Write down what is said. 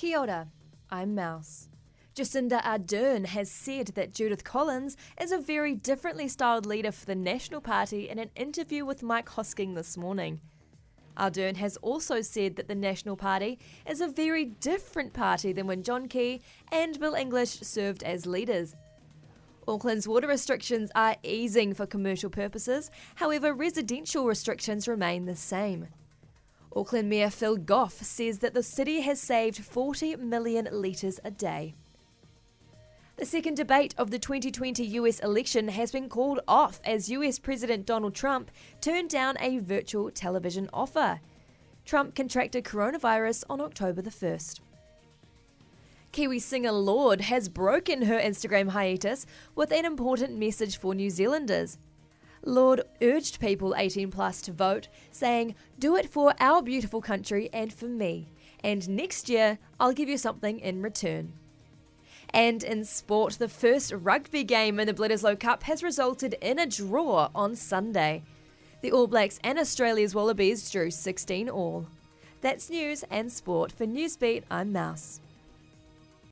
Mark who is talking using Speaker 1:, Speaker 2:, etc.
Speaker 1: Kia ora, I'm Mouse. Jacinda Ardern has said that Judith Collins is a very differently styled leader for the National Party in an interview with Mike Hosking this morning. Ardern has also said that the National Party is a very different party than when John Key and Bill English served as leaders. Auckland's water restrictions are easing for commercial purposes, however, residential restrictions remain the same. Auckland Mayor Phil Goff says that the city has saved 40 million litres a day. The second debate of the 2020 US election has been called off as US President Donald Trump turned down a virtual television offer. Trump contracted coronavirus on October the 1st. Kiwi singer Lorde has broken her Instagram hiatus with an important message for New Zealanders. Lorde urged people 18 plus to vote, saying, Do it for our beautiful country and for me. And next year, I'll give you something in return. And in sport, the first rugby game in the Bledisloe Cup has resulted in a draw on Sunday. The All Blacks and Australia's Wallabies drew 16 all. That's news and sport for Newsbeat. I'm Mouse.